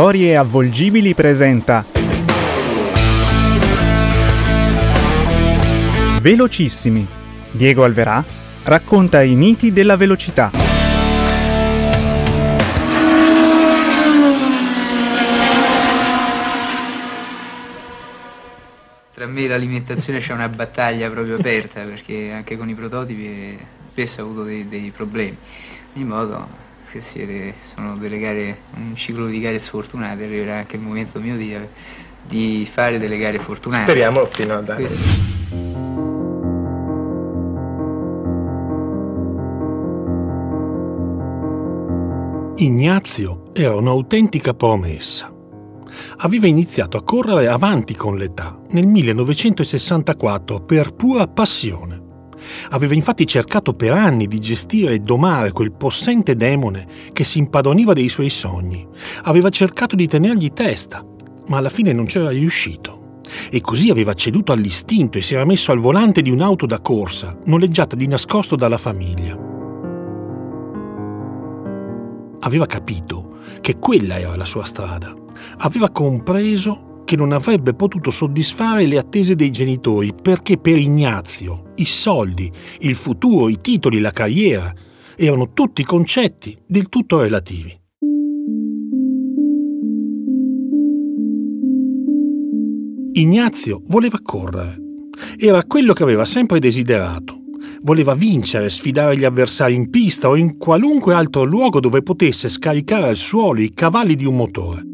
Storie avvolgibili presenta Velocissimi. Diego Alverà racconta i miti della velocità. Tra me e l'alimentazione c'è una battaglia proprio aperta perché anche con i prototipi spesso ho avuto dei, dei problemi. In ogni modo che siete, sono delle gare, un ciclo di gare sfortunate, arriverà anche il momento mio di, di fare delle gare fortunate. Speriamo fino a dare. Ignazio era un'autentica promessa. Aveva iniziato a correre avanti con l'età nel 1964 per pura passione. Aveva infatti cercato per anni di gestire e domare quel possente demone che si impadroniva dei suoi sogni. Aveva cercato di tenergli testa, ma alla fine non c'era riuscito. E così aveva ceduto all'istinto e si era messo al volante di un'auto da corsa, noleggiata di nascosto dalla famiglia. Aveva capito che quella era la sua strada. Aveva compreso che non avrebbe potuto soddisfare le attese dei genitori perché per Ignazio i soldi, il futuro, i titoli, la carriera erano tutti concetti del tutto relativi. Ignazio voleva correre. Era quello che aveva sempre desiderato. Voleva vincere, sfidare gli avversari in pista o in qualunque altro luogo dove potesse scaricare al suolo i cavalli di un motore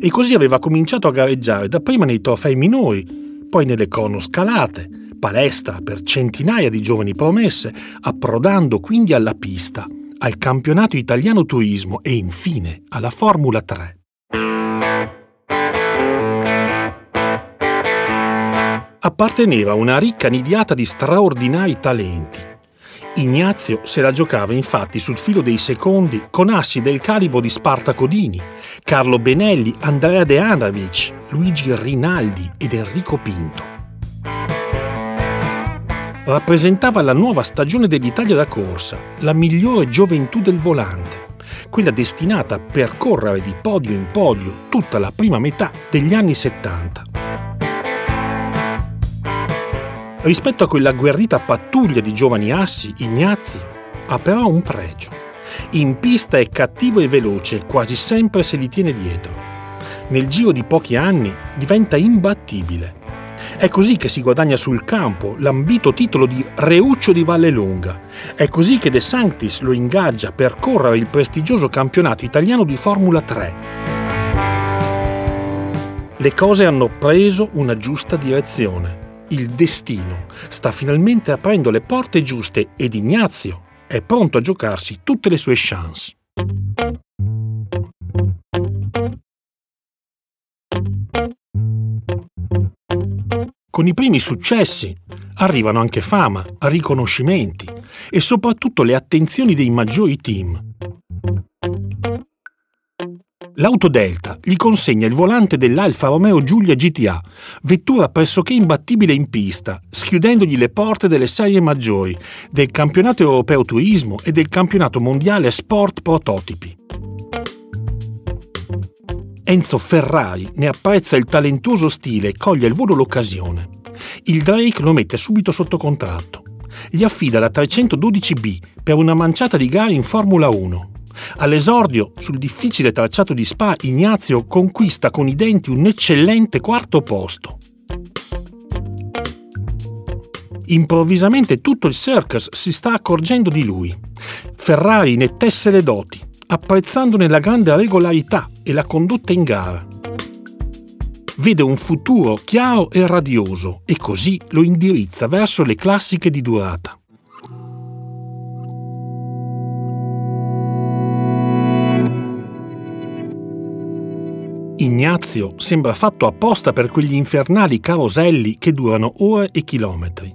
e così aveva cominciato a gareggiare dapprima nei trofei minori, poi nelle cronoscalate, palestra per centinaia di giovani promesse, approdando quindi alla pista, al campionato italiano turismo e infine alla Formula 3. Apparteneva a una ricca nidiata di straordinari talenti Ignazio se la giocava infatti sul filo dei secondi con assi del calibro di Spartaco Dini, Carlo Benelli, Andrea De Anavic, Luigi Rinaldi ed Enrico Pinto. Rappresentava la nuova stagione dell'Italia da corsa, la migliore gioventù del volante, quella destinata a percorrere di podio in podio tutta la prima metà degli anni 70. Rispetto a quella agguerrita pattuglia di giovani assi, Ignazzi ha però un pregio. In pista è cattivo e veloce, quasi sempre se li tiene dietro. Nel giro di pochi anni diventa imbattibile. È così che si guadagna sul campo l'ambito titolo di Reuccio di Valle Lunga. È così che De Sanctis lo ingaggia per correre il prestigioso campionato italiano di Formula 3. Le cose hanno preso una giusta direzione il destino sta finalmente aprendo le porte giuste ed Ignazio è pronto a giocarsi tutte le sue chance. Con i primi successi arrivano anche fama, riconoscimenti e soprattutto le attenzioni dei maggiori team. L'auto Delta gli consegna il volante dell'Alfa Romeo Giulia GTA, vettura pressoché imbattibile in pista, schiudendogli le porte delle serie maggiori, del campionato europeo turismo e del campionato mondiale sport prototipi. Enzo Ferrari ne apprezza il talentuoso stile e coglie al volo l'occasione. Il Drake lo mette subito sotto contratto. Gli affida la 312B per una manciata di gare in Formula 1 All'esordio, sul difficile tracciato di Spa, Ignazio conquista con i denti un eccellente quarto posto. Improvvisamente tutto il circus si sta accorgendo di lui. Ferrari ne tesse le doti, apprezzandone la grande regolarità e la condotta in gara. Vede un futuro chiaro e radioso e così lo indirizza verso le classiche di durata. Ignazio sembra fatto apposta per quegli infernali caroselli che durano ore e chilometri.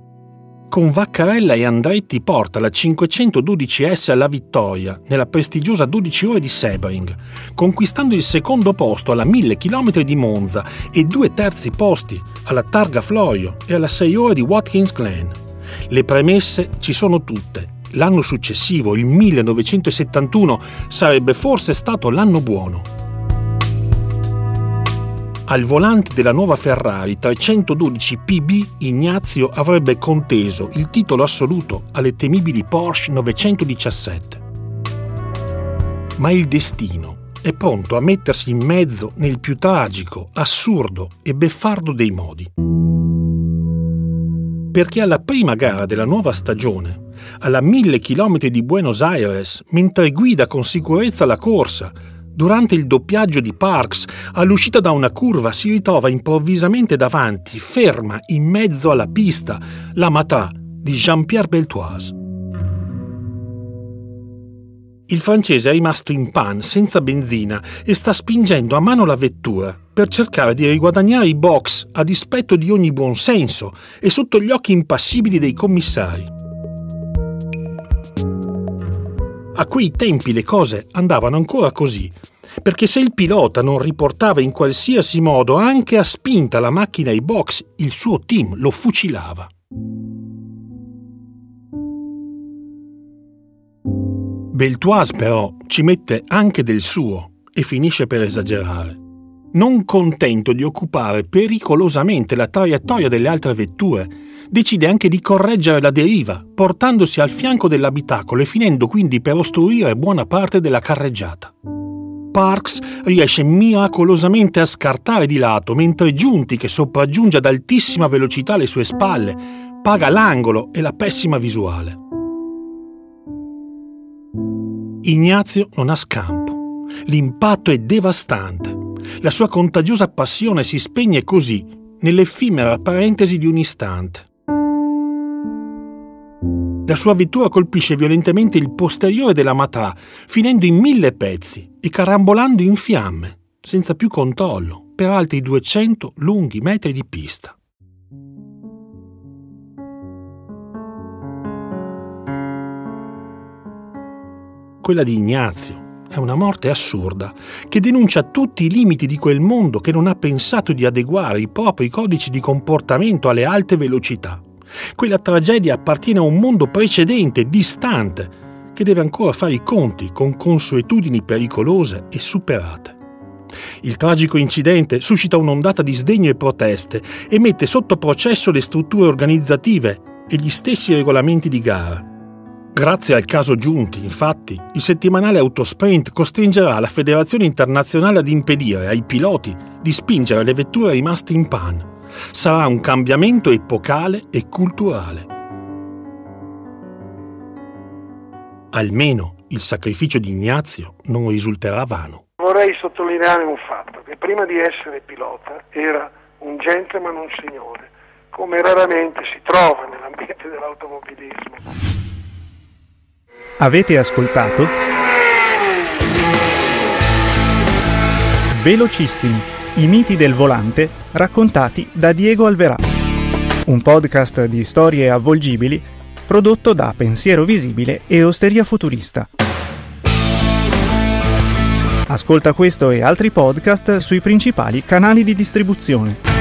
Con Vaccarella e Andretti porta la 512S alla vittoria nella prestigiosa 12 ore di Sebring, conquistando il secondo posto alla 1000 km di Monza e due terzi posti alla Targa Florio e alla 6 ore di Watkins Glen. Le premesse ci sono tutte. L'anno successivo, il 1971, sarebbe forse stato l'anno buono Al volante della nuova Ferrari 312 PB Ignazio avrebbe conteso il titolo assoluto alle temibili Porsche 917. Ma il destino è pronto a mettersi in mezzo nel più tragico, assurdo e beffardo dei modi. Perché alla prima gara della nuova stagione, alla mille chilometri di Buenos Aires, mentre guida con sicurezza la corsa, durante il doppiaggio di Parks, all'uscita da una curva si ritrova improvvisamente davanti, ferma in mezzo alla pista, la Matra di Jean-Pierre Beltoise. Il francese è rimasto in pan, senza benzina, e sta spingendo a mano la vettura per cercare di riguadagnare i box a dispetto di ogni buonsenso e sotto gli occhi impassibili dei commissari. A quei tempi le cose andavano ancora così, perché se il pilota non riportava in qualsiasi modo anche a spinta la macchina ai box, il suo team lo fucilava. Beltoise però ci mette anche del suo e finisce per esagerare. Non contento di occupare pericolosamente la traiettoria delle altre vetture, decide anche di correggere la deriva, portandosi al fianco dell'abitacolo e finendo quindi per ostruire buona parte della carreggiata. Parks riesce miracolosamente a scartare di lato, mentre Giunti, che sopraggiunge ad altissima velocità alle sue spalle, paga l'angolo e la pessima visuale. Ignazio non ha scampo. L'impatto è devastante. La sua contagiosa passione si spegne così, nell'effimera parentesi di un istante. La sua vettura colpisce violentemente il posteriore della Matra, finendo in mille pezzi e carambolando in fiamme, senza più controllo, per altri 200 lunghi metri di pista. quella di Ignazio. È una morte assurda, che denuncia tutti i limiti di quel mondo che non ha pensato di adeguare i propri codici di comportamento alle alte velocità. Quella tragedia appartiene a un mondo precedente, distante, che deve ancora fare i conti con consuetudini pericolose e superate. Il tragico incidente suscita un'ondata di sdegno e proteste e mette sotto processo le strutture organizzative e gli stessi regolamenti di gara. Grazie al caso Giunti, infatti, il settimanale Autosprint costringerà la Federazione Internazionale ad impedire ai piloti di spingere le vetture rimaste in pan. Sarà un cambiamento epocale e culturale. Almeno il sacrificio di Ignazio non risulterà vano. Vorrei sottolineare un fatto, che prima di essere pilota era un gentleman, un signore, come raramente si trova nell'ambiente dell'automobilismo. Avete ascoltato? Velocissimi, i miti del volante raccontati da Diego Alverà. Un podcast di storie avvolgibili prodotto da Pensiero Visibile e Osteria Futurista. Ascolta questo e altri podcast sui principali canali di distribuzione.